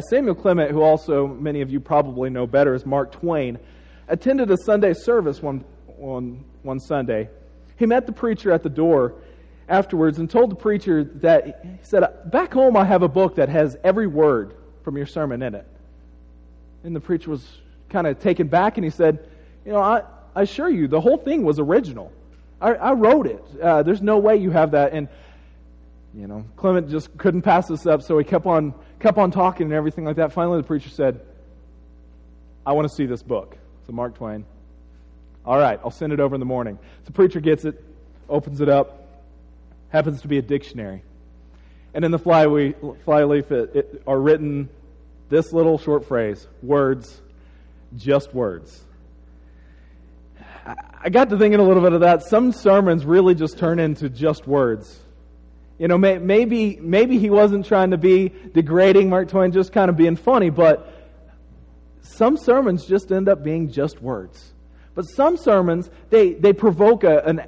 Samuel Clemens, who also many of you probably know better as Mark Twain, attended a Sunday service one, one, one Sunday. He met the preacher at the door afterwards and told the preacher that, he said, Back home I have a book that has every word from your sermon in it. And the preacher was kind of taken back and he said, You know, I, I assure you, the whole thing was original. I, I wrote it. Uh, there's no way you have that. And, you know, Clemens just couldn't pass this up, so he kept on kept on talking and everything like that. Finally, the preacher said, I want to see this book. So, Mark Twain, all right, I'll send it over in the morning. So, the preacher gets it, opens it up, happens to be a dictionary. And in the flyleaf, flyleaf it, it are written this little short phrase words, just words. I got to thinking a little bit of that. Some sermons really just turn into just words. You know, may, maybe, maybe he wasn't trying to be degrading Mark Twain, just kind of being funny, but some sermons just end up being just words. But some sermons, they, they provoke a, an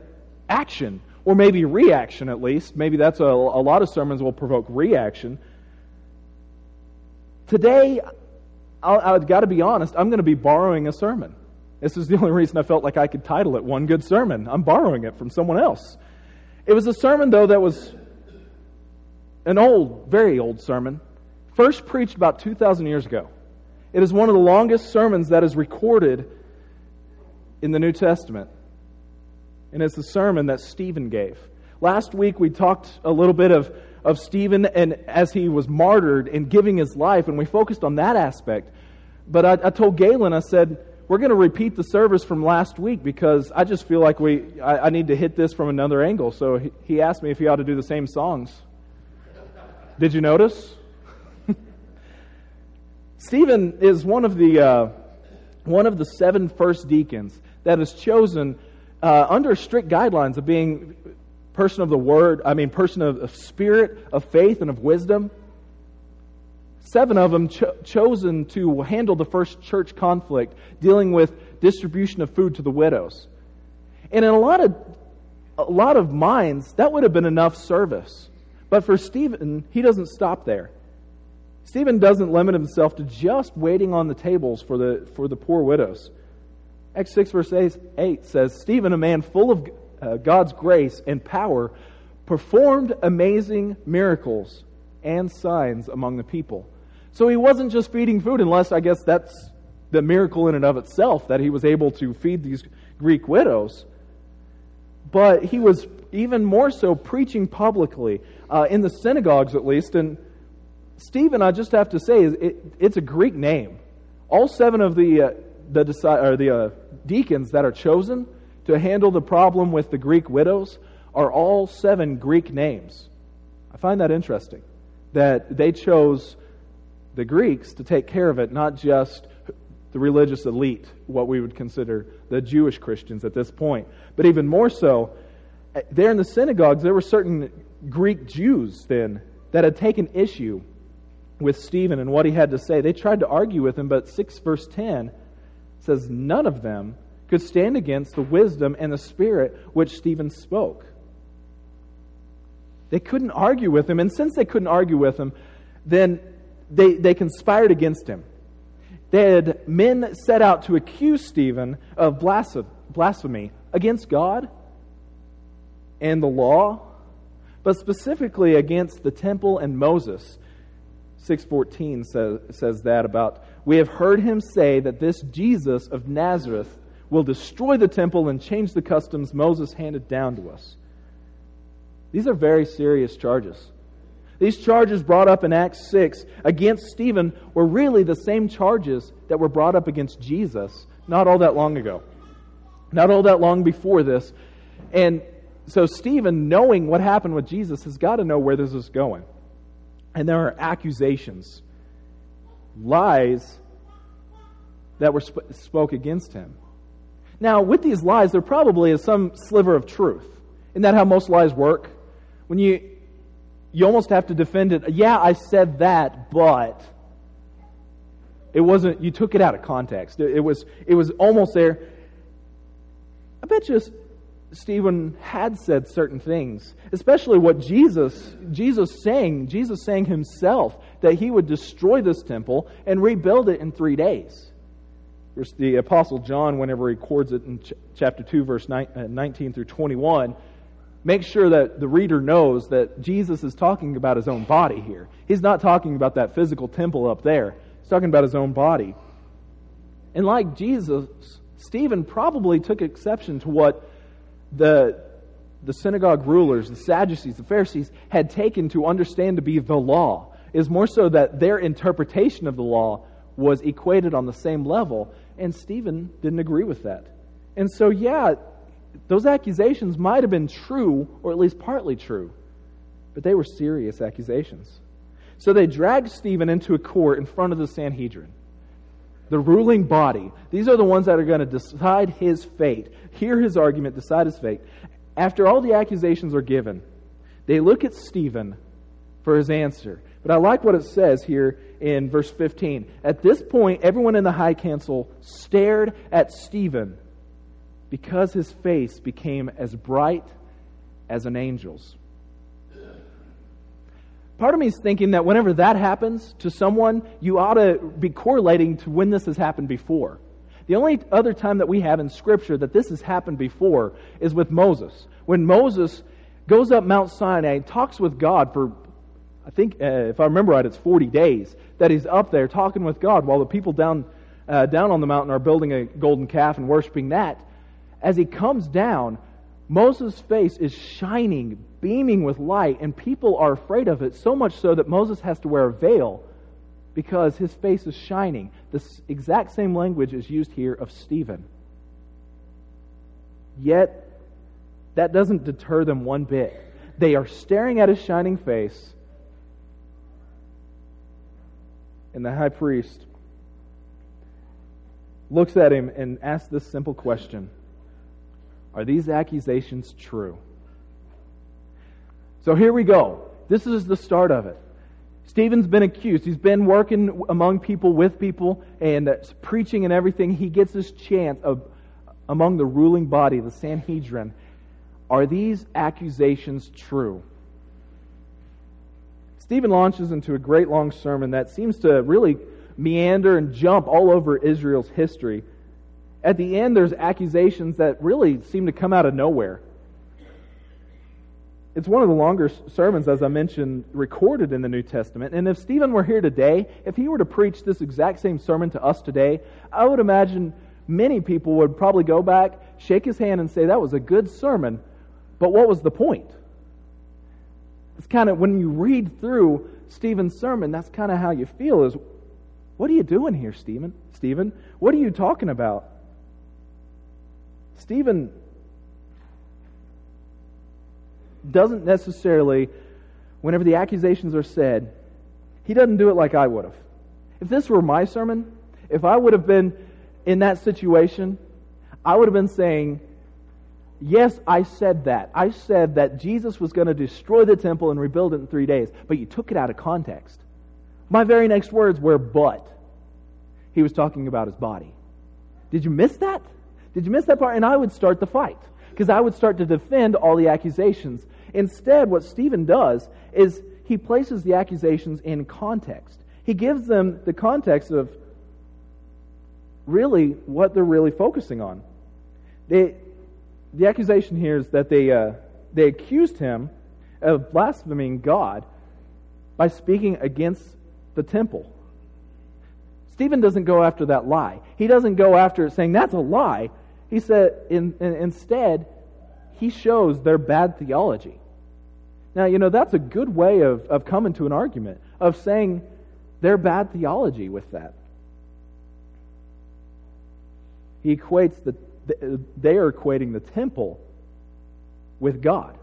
action, or maybe reaction at least. Maybe that's a, a lot of sermons will provoke reaction. Today, i have got to be honest, I'm going to be borrowing a sermon. This is the only reason I felt like I could title it One Good Sermon. I'm borrowing it from someone else. It was a sermon, though, that was an old, very old sermon, first preached about 2,000 years ago. It is one of the longest sermons that is recorded in the New Testament. And it's the sermon that Stephen gave. Last week we talked a little bit of, of Stephen and as he was martyred and giving his life, and we focused on that aspect. But I, I told Galen, I said, we're going to repeat the service from last week because I just feel like we I, I need to hit this from another angle. So he, he asked me if he ought to do the same songs. Did you notice? Stephen is one of the uh, one of the seven first deacons that is chosen uh, under strict guidelines of being person of the word. I mean, person of, of spirit, of faith, and of wisdom. Seven of them cho- chosen to handle the first church conflict, dealing with distribution of food to the widows. And in a lot of a lot of minds, that would have been enough service. But for Stephen, he doesn't stop there. Stephen doesn't limit himself to just waiting on the tables for the, for the poor widows. Acts 6, verse 8 says Stephen, a man full of uh, God's grace and power, performed amazing miracles and signs among the people. So he wasn't just feeding food, unless I guess that's the miracle in and of itself that he was able to feed these Greek widows. But he was even more so preaching publicly, uh, in the synagogues at least. And Stephen, I just have to say, it, it's a Greek name. All seven of the, uh, the, or the uh, deacons that are chosen to handle the problem with the Greek widows are all seven Greek names. I find that interesting that they chose the Greeks to take care of it, not just the religious elite, what we would consider the Jewish Christians at this point. But even more so, eh, there in the synagogues, there were certain Greek Jews then that had taken issue with Stephen and what he had to say. They tried to argue with him, but 6 verse 10 says, None of them could stand against the wisdom and the spirit which Stephen spoke. They couldn't argue with him, and since they couldn't argue with him, then they, they conspired against him. Had men set out to accuse Stephen of blasphemy against God and the law, but specifically against the temple and Moses. 614 says, says that about, we have heard him say that this Jesus of Nazareth will destroy the temple and change the customs Moses handed down to us. These are very serious charges. These charges brought up in Acts 6 against Stephen were really the same charges that were brought up against Jesus not all that long ago. Not all that long before this. And so Stephen, knowing what happened with Jesus, has got to know where this is going. And there are accusations, lies that were sp- spoke against him. Now, with these lies, there probably is some sliver of truth. Isn't that how most lies work? When you you almost have to defend it. Yeah, I said that, but it wasn't. You took it out of context. It, it was. It was almost there. I bet you Stephen had said certain things, especially what Jesus, Jesus saying, Jesus saying himself that he would destroy this temple and rebuild it in three days. The Apostle John, whenever he records it in chapter 2, verse uh, 19 through 21, makes sure that the reader knows that Jesus is talking about his own body here. He's not talking about that physical temple up there, he's talking about his own body. And like Jesus, Stephen probably took exception to what the, the synagogue rulers, the Sadducees, the Pharisees had taken to understand to be the law. Is more so that their interpretation of the law was equated on the same level, and Stephen didn't agree with that. And so, yeah, those accusations might have been true, or at least partly true, but they were serious accusations. So they dragged Stephen into a court in front of the Sanhedrin the ruling body. These are the ones that are going to decide his fate, hear his argument, decide his fate. After all the accusations are given, they look at Stephen for his answer. But I like what it says here in verse 15. At this point, everyone in the high council stared at Stephen because his face became as bright as an angel's. Part of me is thinking that whenever that happens to someone, you ought to be correlating to when this has happened before. The only other time that we have in Scripture that this has happened before is with Moses. When Moses goes up Mount Sinai and talks with God for, I think, uh, if I remember right, it's 40 days that he's up there talking with God while the people down, uh, down on the mountain are building a golden calf and worshiping that. As he comes down, Moses' face is shining, beaming with light, and people are afraid of it, so much so that Moses has to wear a veil because his face is shining. This exact same language is used here of Stephen. Yet, that doesn't deter them one bit. They are staring at his shining face, and the high priest looks at him and asks this simple question. Are these accusations true? So here we go. This is the start of it. Stephen's been accused. He's been working among people, with people, and uh, preaching and everything. He gets this chance of, among the ruling body, the Sanhedrin. Are these accusations true? Stephen launches into a great long sermon that seems to really meander and jump all over Israel's history. At the end, there's accusations that really seem to come out of nowhere. It's one of the longer sermons, as I mentioned, recorded in the New Testament. And if Stephen were here today, if he were to preach this exact same sermon to us today, I would imagine many people would probably go back, shake his hand, and say, That was a good sermon, but what was the point? It's kind of, when you read through Stephen's sermon, that's kind of how you feel is, What are you doing here, Stephen? Stephen? What are you talking about? Stephen doesn't necessarily, whenever the accusations are said, he doesn't do it like I would have. If this were my sermon, if I would have been in that situation, I would have been saying, Yes, I said that. I said that Jesus was going to destroy the temple and rebuild it in three days, but you took it out of context. My very next words were, But. He was talking about his body. Did you miss that? Did you miss that part? And I would start the fight because I would start to defend all the accusations. Instead, what Stephen does is he places the accusations in context. He gives them the context of really what they're really focusing on. They, the accusation here is that they, uh, they accused him of blaspheming God by speaking against the temple. Stephen doesn't go after that lie. He doesn't go after it saying, that's a lie. He said, in, in, instead, he shows their bad theology. Now, you know, that's a good way of, of coming to an argument, of saying their bad theology with that. He equates the, they are equating the temple with God.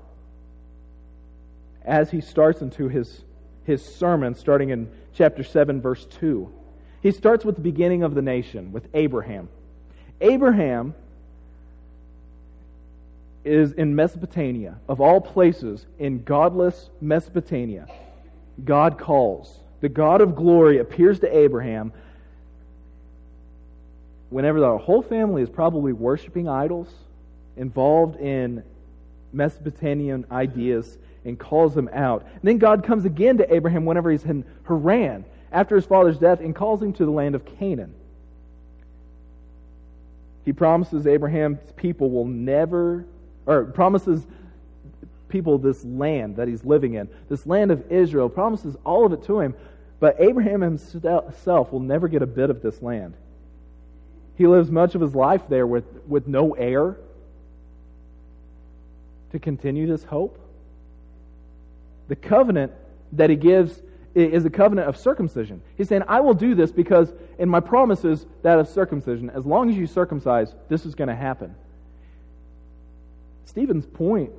As he starts into his, his sermon, starting in chapter 7, verse 2, he starts with the beginning of the nation, with Abraham. Abraham is in Mesopotamia, of all places, in godless Mesopotamia. God calls. The God of glory appears to Abraham whenever the whole family is probably worshiping idols, involved in Mesopotamian ideas and calls him out. And then God comes again to Abraham whenever he's in Haran after his father's death and calls him to the land of Canaan. He promises Abraham's people will never, or promises people this land that he's living in, this land of Israel, promises all of it to him, but Abraham himself will never get a bit of this land. He lives much of his life there with, with no heir to continue this hope. The covenant that he gives is a covenant of circumcision. He's saying, I will do this because in my promises that of circumcision, as long as you circumcise, this is going to happen. Stephen's point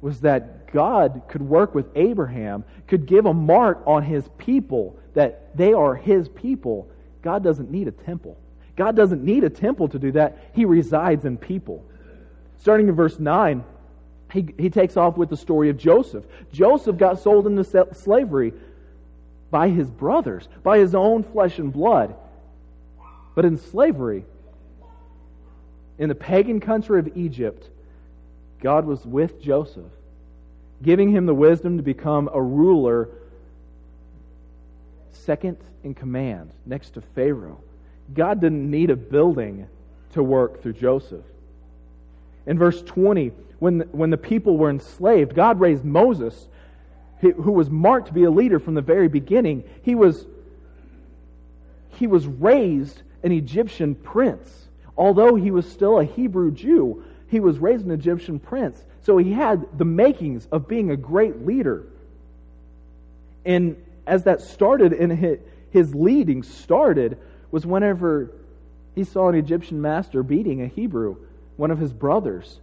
was that God could work with Abraham, could give a mark on his people that they are his people. God doesn't need a temple. God doesn't need a temple to do that. He resides in people. Starting in verse 9, he, he takes off with the story of Joseph. Joseph got sold into slavery by his brothers, by his own flesh and blood. But in slavery, in the pagan country of Egypt, God was with Joseph, giving him the wisdom to become a ruler second in command next to Pharaoh. God didn't need a building to work through Joseph. In verse 20, when the, when the people were enslaved, God raised Moses, who was marked to be a leader from the very beginning. He was, he was raised an Egyptian prince. Although he was still a Hebrew Jew, he was raised an Egyptian prince. So he had the makings of being a great leader. And as that started and his, leading started, was whenever he saw an Egyptian master beating a Hebrew, one of his brothers.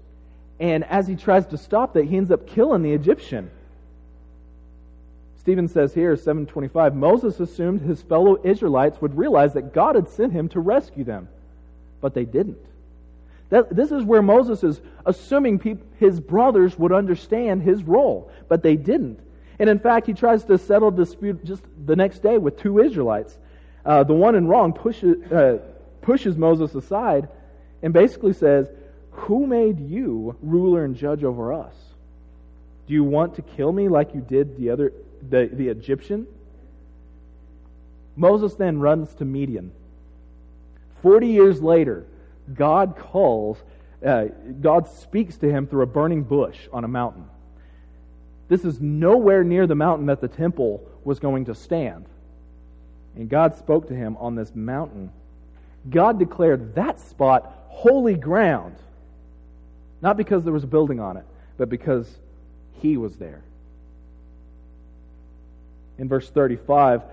And as he tries to stop that, he ends up killing the Egyptian. Stephen says here, 725, Moses assumed his fellow Israelites would realize that God had sent him to rescue them, but they didn't. That, this is where Moses is assuming his brothers would understand his role, but they didn't. And in fact, he tries to settle dispute just the next day with two Israelites. Uh, the one in wrong pushes, uh, pushes Moses aside and basically says, Who made you ruler and judge over us? Do you want to kill me like you did the other the, the Egyptian? Moses then runs to Midian. Forty years later, God calls, uh, God speaks to him through a burning bush on a mountain. This is nowhere near the mountain that the temple was going to stand. And God spoke to him on this mountain. God declared that spot holy ground, not because there was a building on it, but because he was there. In verse 35,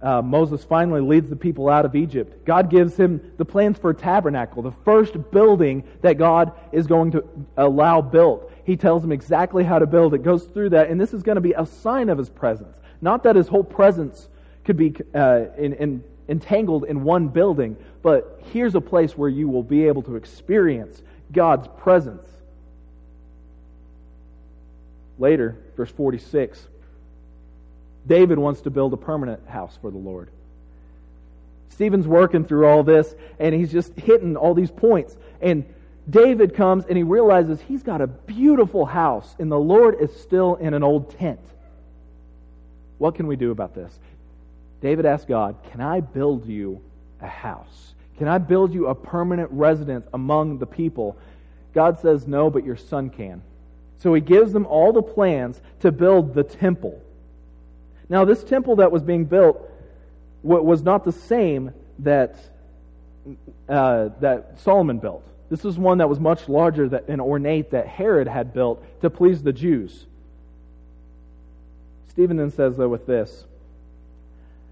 uh, Moses finally leads the people out of Egypt. God gives him the plans for a tabernacle, the first building that God is going to allow built. He tells him exactly how to build it, goes through that, and this is going to be a sign of his presence. Not that his whole presence could be uh, in, in, entangled in one building, but here's a place where you will be able to experience God's presence. Later, verse 46, David wants to build a permanent house for the Lord. Stephen's working through all this, and he's just hitting all these points. And David comes and he realizes he's got a beautiful house, and the Lord is still in an old tent. What can we do about this? David asked God, Can I build you a house? Can I build you a permanent residence among the people? God says, No, but your son can. So he gives them all the plans to build the temple. Now, this temple that was being built was not the same that, uh, that Solomon built. This was one that was much larger and ornate that Herod had built to please the Jews. Stephen then says, though, with this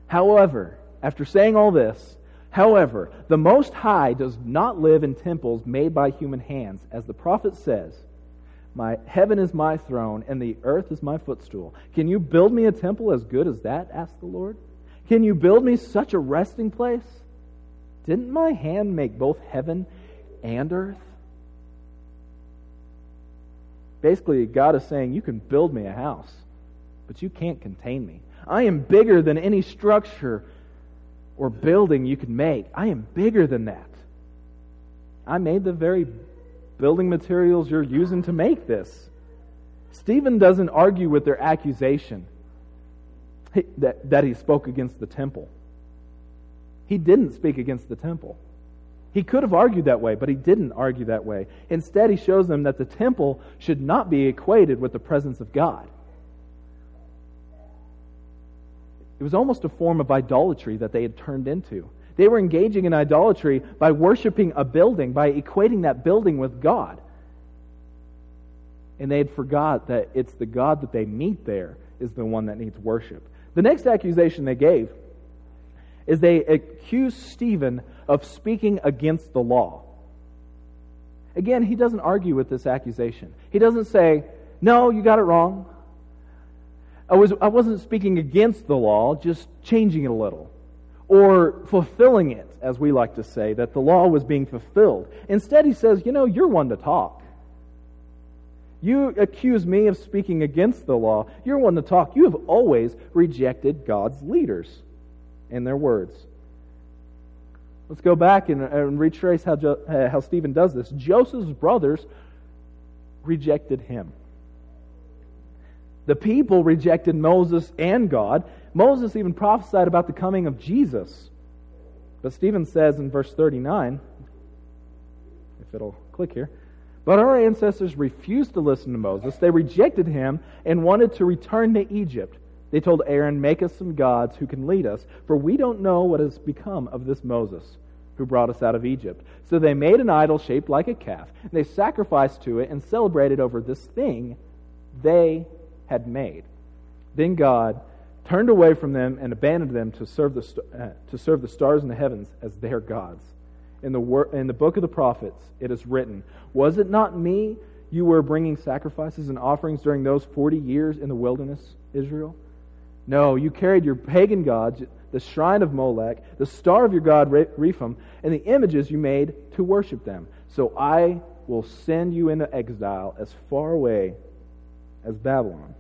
However, after saying all this, however, the Most High does not live in temples made by human hands, as the prophet says, my heaven is my throne and the earth is my footstool. Can you build me a temple as good as that? asked the Lord. Can you build me such a resting place? Didn't my hand make both heaven and earth? Basically, God is saying, You can build me a house, but you can't contain me. I am bigger than any structure or building you can make. I am bigger than that. I made the very building materials you're using to make this? Stephen doesn't argue with their accusation that, that he spoke against the temple. He didn't speak against the temple. He could have argued that way, but he didn't argue that way. Instead, he shows them that the temple should not be equated with the presence of God. It was almost a form of idolatry that they had turned into. They were engaging in idolatry by worshiping a building, by equating that building with God. And they had forgot that it's the God that they meet there is the one that needs worship. The next accusation they gave is they accused Stephen of speaking against the law. Again, he doesn't argue with this accusation. He doesn't say, No, you got it wrong. I, was, I wasn't speaking against the law, just changing it a little. Or fulfilling it, as we like to say, that the law was being fulfilled. Instead, he says, You know, you're one to talk. You accuse me of speaking against the law. You're one to talk. You have always rejected God's leaders and their words. Let's go back and, and retrace how, jo- uh, how Stephen does this. Joseph's brothers rejected him. The people rejected Moses and God. Moses even prophesied about the coming of Jesus. But Stephen says in verse 39, if it'll click here, but our ancestors refused to listen to Moses. They rejected him and wanted to return to Egypt. They told Aaron, Make us some gods who can lead us, for we don't know what has become of this Moses who brought us out of Egypt. So they made an idol shaped like a calf. and They sacrificed to it and celebrated over this thing they had made. Then God turned away from them and abandoned them to serve the, uh, to serve the stars in the heavens as their gods. In the, wor- in the book of the prophets, it is written, Was it not me you were bringing sacrifices and offerings during those 40 years in the wilderness, Israel? No, you carried your pagan gods, the shrine of Molech, the star of your god Rephan, and the images you made to worship them. So I will send you into exile as far away as Babylon.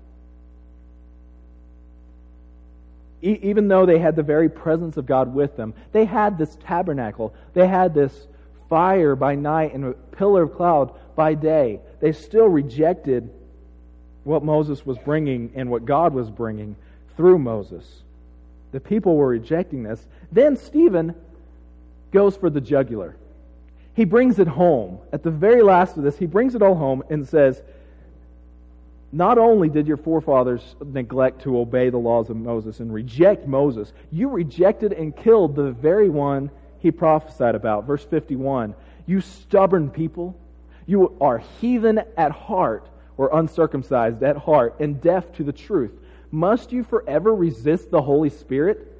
E- even though they had the very presence of God with them, they had this tabernacle, they had this fire by night and a pillar of cloud by day. They still rejected what Moses was bringing and what God was bringing through Moses. The people were rejecting this. Then Stephen goes for the jugular. He brings it home. At the very last of this, he brings it all home and says, Not only did your forefathers neglect to obey the laws of Moses and reject Moses, you rejected and killed the very one he prophesied about. Verse 51 You stubborn people, you are heathen at heart, or uncircumcised at heart, and deaf to the truth. Must you forever resist the Holy Spirit?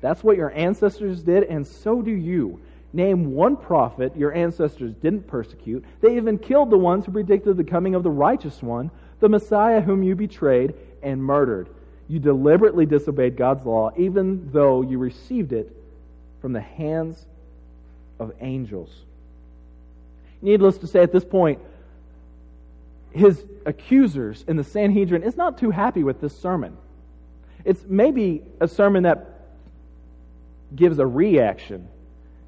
That's what your ancestors did, and so do you. Name one prophet your ancestors didn't persecute. They even killed the ones who predicted the coming of the righteous one, the Messiah whom you betrayed and murdered. You deliberately disobeyed God's law, even though you received it from the hands of angels. Needless to say, at this point, his accusers in the Sanhedrin is not too happy with this sermon. It's maybe a sermon that gives a reaction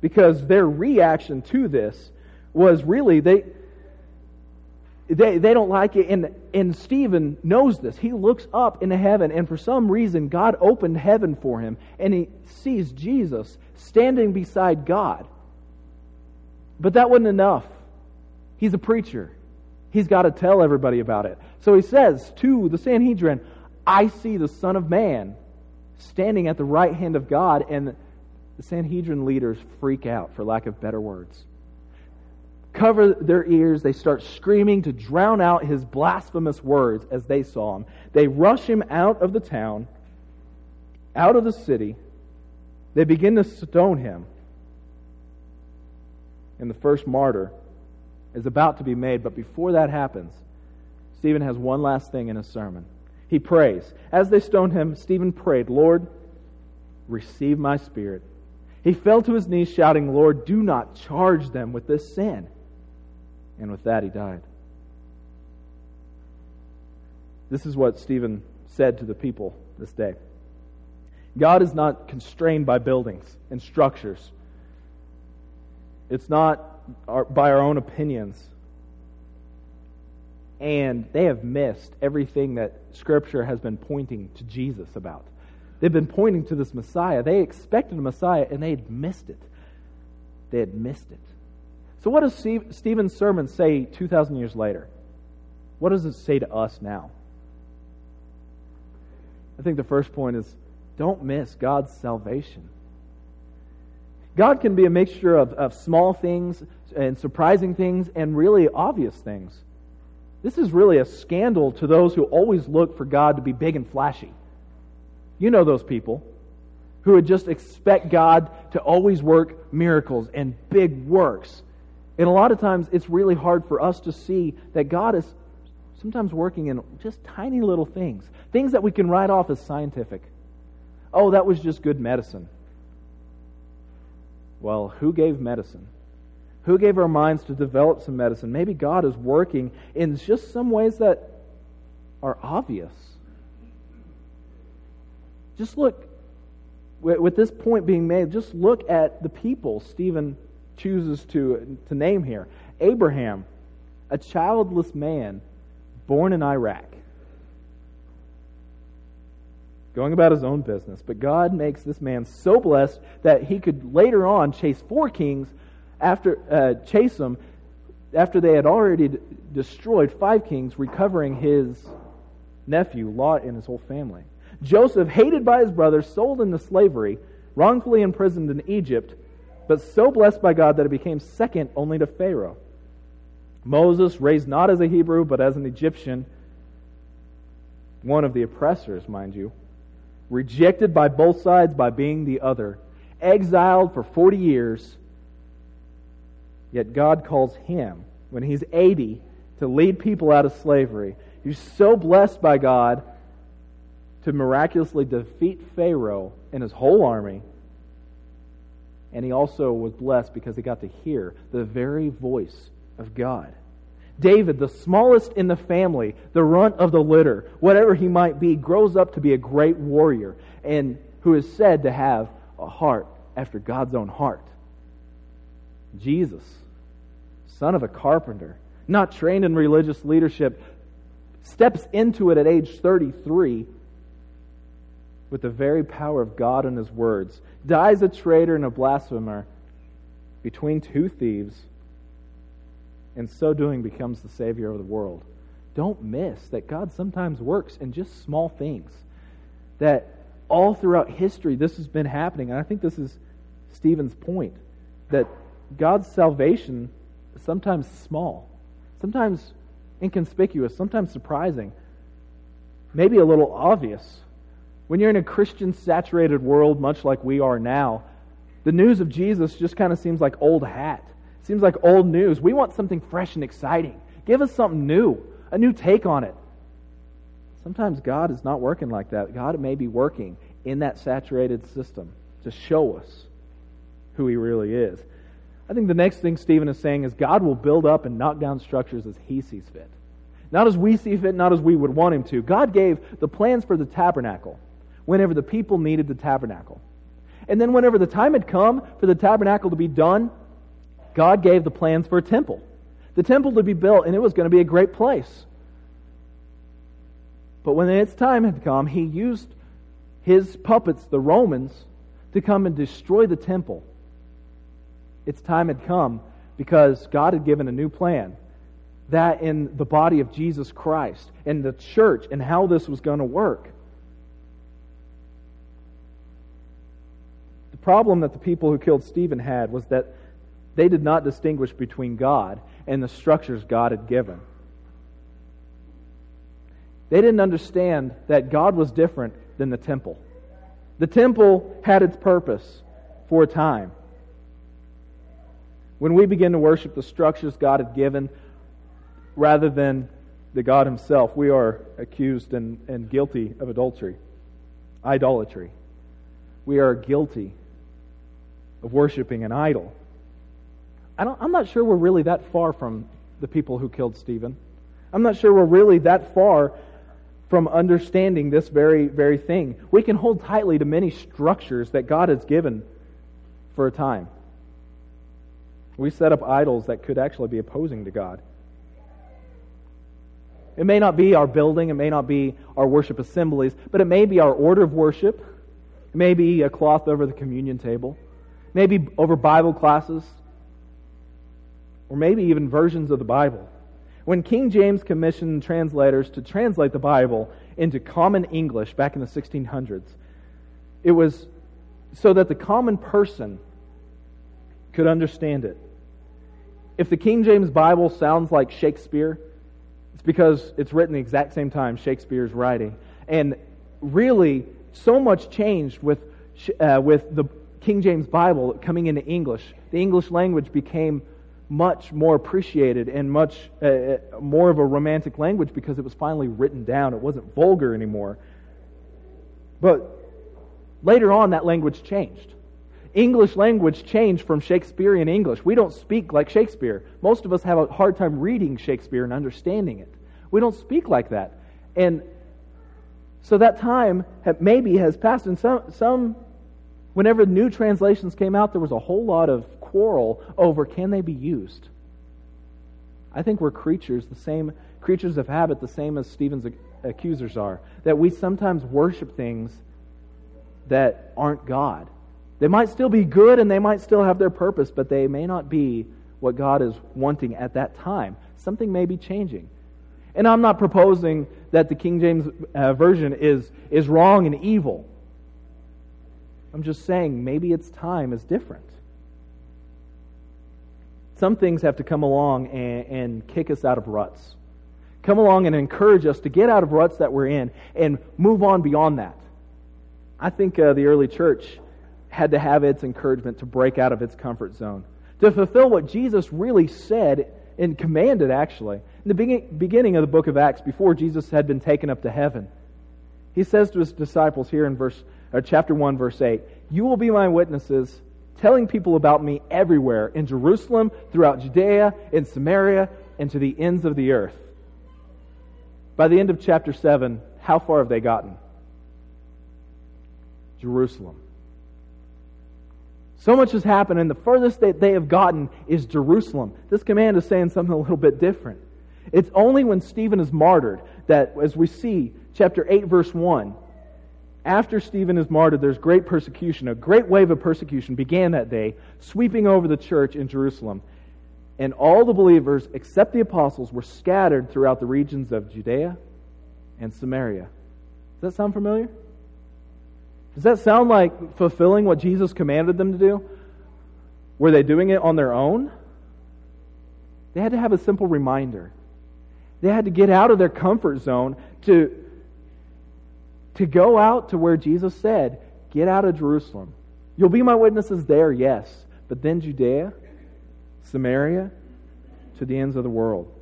because their reaction to this was really they they, they don't like it and, and stephen knows this he looks up into heaven and for some reason god opened heaven for him and he sees jesus standing beside god but that wasn't enough he's a preacher He's got to tell everybody about it. So he says to the Sanhedrin, I see the Son of Man standing at the right hand of God. And the Sanhedrin leaders freak out, for lack of better words. Cover their ears. They start screaming to drown out his blasphemous words as they saw him. They rush him out of the town, out of the city. They begin to stone him. And the first martyr is about to be made. But before that happens, Stephen has one last thing in his sermon. He prays. As they stoned him, Stephen prayed, Lord, receive my spirit. He fell to his knees, shouting, Lord, do not charge them with this sin. And with that, he died. This is what Stephen said to the people this day God is not constrained by buildings and structures, it's not our, by our own opinions. and they have missed everything that Scripture has been pointing to Jesus about. They've been pointing to this Messiah. They expected a Messiah, and they had missed it. They had missed it. So, what does Stephen's sermon say 2,000 years later? What does it say to us now? I think the first point is don't miss God's salvation. God can be a mixture of, of small things and surprising things and really obvious things. This is really a scandal to those who always look for God to be big and flashy. You know those people who would just expect God to always work miracles and big works. And a lot of times it's really hard for us to see that God is sometimes working in just tiny little things, things that we can write off as scientific. Oh, that was just good medicine. Well, who gave medicine? Who gave our minds to develop some medicine? Maybe God is working in just some ways that are obvious. Just look, with this point being made, just look at the people Stephen chooses to, to name here. Abraham, a childless man born in Iraq, going about his own business. But God makes this man so blessed that he could later on chase four kings after uh, chase them after they had already d- destroyed five kings, recovering his nephew Lot and his whole family. Joseph, hated by his brothers, sold into slavery, wrongfully imprisoned in Egypt, but so blessed by God that it became second only to Pharaoh. Moses, raised not as a Hebrew, but as an Egyptian, one of the oppressors, mind you, rejected by both sides by being the other, exiled for 40 years, yet God calls him, when he's 80, to lead people out of slavery. He's so blessed by God to miraculously defeat Pharaoh and his whole army. And he also was blessed because he got to hear the very voice of God. David, the smallest in the family, the runt of the litter, whatever he might be, grows up to be a great warrior and who is said to have a heart after God's own heart. Jesus, son of a carpenter, not trained in religious leadership, steps into it at age 33 with the very power of God and His words, dies a traitor and a blasphemer between two thieves, and so doing becomes the Savior of the world. Don't miss that God sometimes works in just small things. That all throughout history, this has been happening. And I think this is Stephen's point that God's salvation is sometimes small, sometimes inconspicuous, sometimes surprising, maybe a little obvious. When you're in a Christian saturated world, much like we are now, the news of Jesus just kind of seems like old hat. Seems like old news. We want something fresh and exciting. Give us something new, a new take on it. Sometimes God is not working like that. God may be working in that saturated system to show us who He really is. I think the next thing Stephen is saying is God will build up and knock down structures as He sees fit. Not as we see fit, not as we would want Him to. God gave the plans for the tabernacle whenever the people needed the tabernacle. And then, whenever the time had come for the tabernacle to be done, God gave the plans for a temple. The temple to be built, and it was going to be a great place. But when its time had come, he used his puppets, the Romans, to come and destroy the temple. Its time had come because God had given a new plan. That in the body of Jesus Christ, in the church, and how this was going to work. Problem that the people who killed Stephen had was that they did not distinguish between God and the structures God had given. They didn't understand that God was different than the temple. The temple had its purpose for a time. When we begin to worship the structures God had given rather than the God Himself, we are accused and, and guilty of adultery, idolatry. We are guilty of worshiping an idol. I I'm not sure we're really that far from the people who killed Stephen. I'm not sure we're really that far from understanding this very, very thing. We can hold tightly to many structures that God has given for a time. We set up idols that could actually be opposing to God. It may not be our building, it may not be our worship assemblies, but it may be our order of worship. It may be a cloth over the communion table, maybe over Bible classes, or maybe even versions of the Bible. When King James commissioned translators to translate the Bible into common English back in the 1600s, it was so that the common person could understand it. If the King James Bible sounds like Shakespeare, it's because it's written the exact same time Shakespeare's writing. And really, so much changed with, uh, with the King James Bible coming into English. The English language became much more appreciated and much uh, uh, more of a romantic language because it was finally written down. It wasn't vulgar anymore. But later on, that language changed. English language changed from Shakespearean English. We don't speak like Shakespeare. Most of us have a hard time reading Shakespeare and understanding it. We don't speak like that. And so that time maybe has passed. And some, some, whenever new translations came out, there was a whole lot of quarrel over can they be used. I think we're creatures, the same creatures of habit, the same as Stephen's accusers are. That we sometimes worship things that aren't God. They might still be good and they might still have their purpose, but they may not be what God is wanting at that time. Something may be changing. And I'm not proposing that the King James uh, Version is, is wrong and evil. I'm just saying maybe its time is different. Some things have to come along and, and kick us out of ruts. Come along and encourage us to get out of ruts that we're in and move on beyond that. I think uh, the early church had to have its encouragement to break out of its comfort zone, to fulfill what Jesus really said and commanded, actually. In the beginning of the book of Acts, before Jesus had been taken up to heaven, he says to his disciples here in verse, chapter 1, verse 8, You will be my witnesses telling people about me everywhere in Jerusalem, throughout Judea, in Samaria, and to the ends of the earth. By the end of chapter 7, how far have they gotten? Jerusalem. So much has happened, and the furthest that they have gotten is Jerusalem. This command is saying something a little bit different. It's only when Stephen is martyred that, as we see, chapter 8, verse 1, after Stephen is martyred, there's great persecution. A great wave of persecution began that day, sweeping over the church in Jerusalem. And all the believers, except the apostles, were scattered throughout the regions of Judea and Samaria. Does that sound familiar? Does that sound like fulfilling what Jesus commanded them to do? Were they doing it on their own? They had to have a simple reminder. They had to get out of their comfort zone to to go out to where Jesus said, Get out of Jerusalem. You'll be my witnesses there, yes, but then Judea, Samaria, to the ends of the world.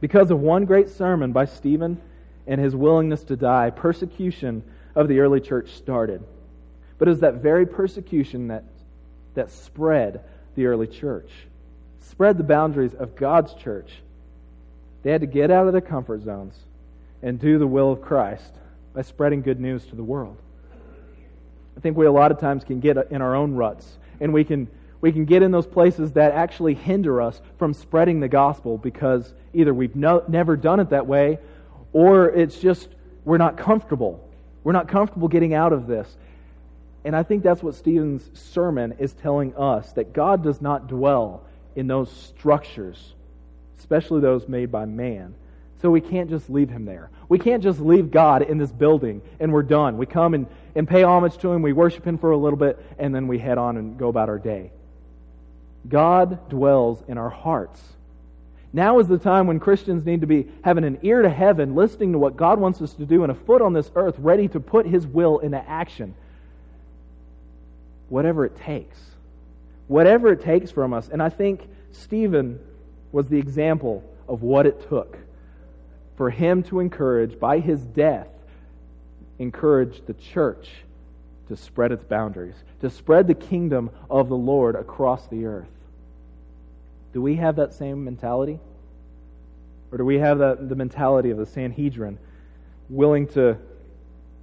Because of one great sermon by Stephen and his willingness to die, persecution of the early church started. But it was that very persecution that, that spread the early church, spread the boundaries of God's church. They had to get out of their comfort zones and do the will of Christ by spreading good news to the world. I think we a lot of times can get in our own ruts, and we can, we can get in those places that actually hinder us from spreading the gospel because either we've no, never done it that way, or it's just we're not comfortable. We're not comfortable getting out of this. And I think that's what Stephen's sermon is telling us that God does not dwell in those structures, especially those made by man. So we can't just leave him there. We can't just leave God in this building and we're done. We come and, and pay homage to him, we worship him for a little bit, and then we head on and go about our day. God dwells in our hearts. Now is the time when Christians need to be having an ear to heaven, listening to what God wants us to do, and a foot on this earth, ready to put his will into action. Whatever it takes. Whatever it takes from us. And I think Stephen was the example of what it took for him to encourage, by his death, encourage the church to spread its boundaries, to spread the kingdom of the Lord across the earth. Do we have that same mentality? Or do we have the, the mentality of the Sanhedrin, willing to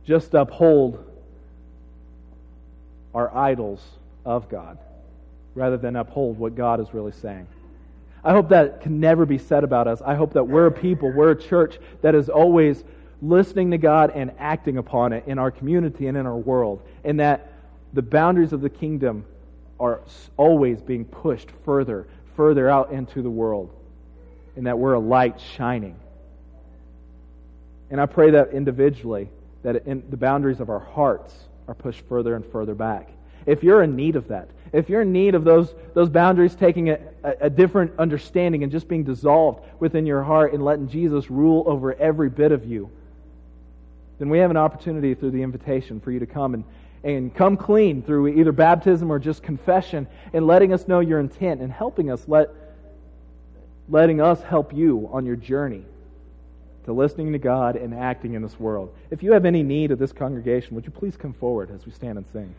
just uphold our idols of God rather than uphold what God is really saying? I hope that can never be said about us. I hope that we're a people, we're a church that is always listening to God and acting upon it in our community and in our world, and that the boundaries of the kingdom are always being pushed further, further out into the world, and that we're a light shining. And I pray that individually, that in the boundaries of our hearts are pushed further and further back. If you're in need of that, if you're in need of those, those boundaries taking a, a, different understanding and just being dissolved within your heart and letting Jesus rule over every bit of you, then we have an opportunity through the invitation for you to come and, and come clean through either baptism or just confession and letting us know your intent and helping us let letting us help you on your journey to listening to God and acting in this world. If you have any need of this congregation, would you please come forward as we stand and sing?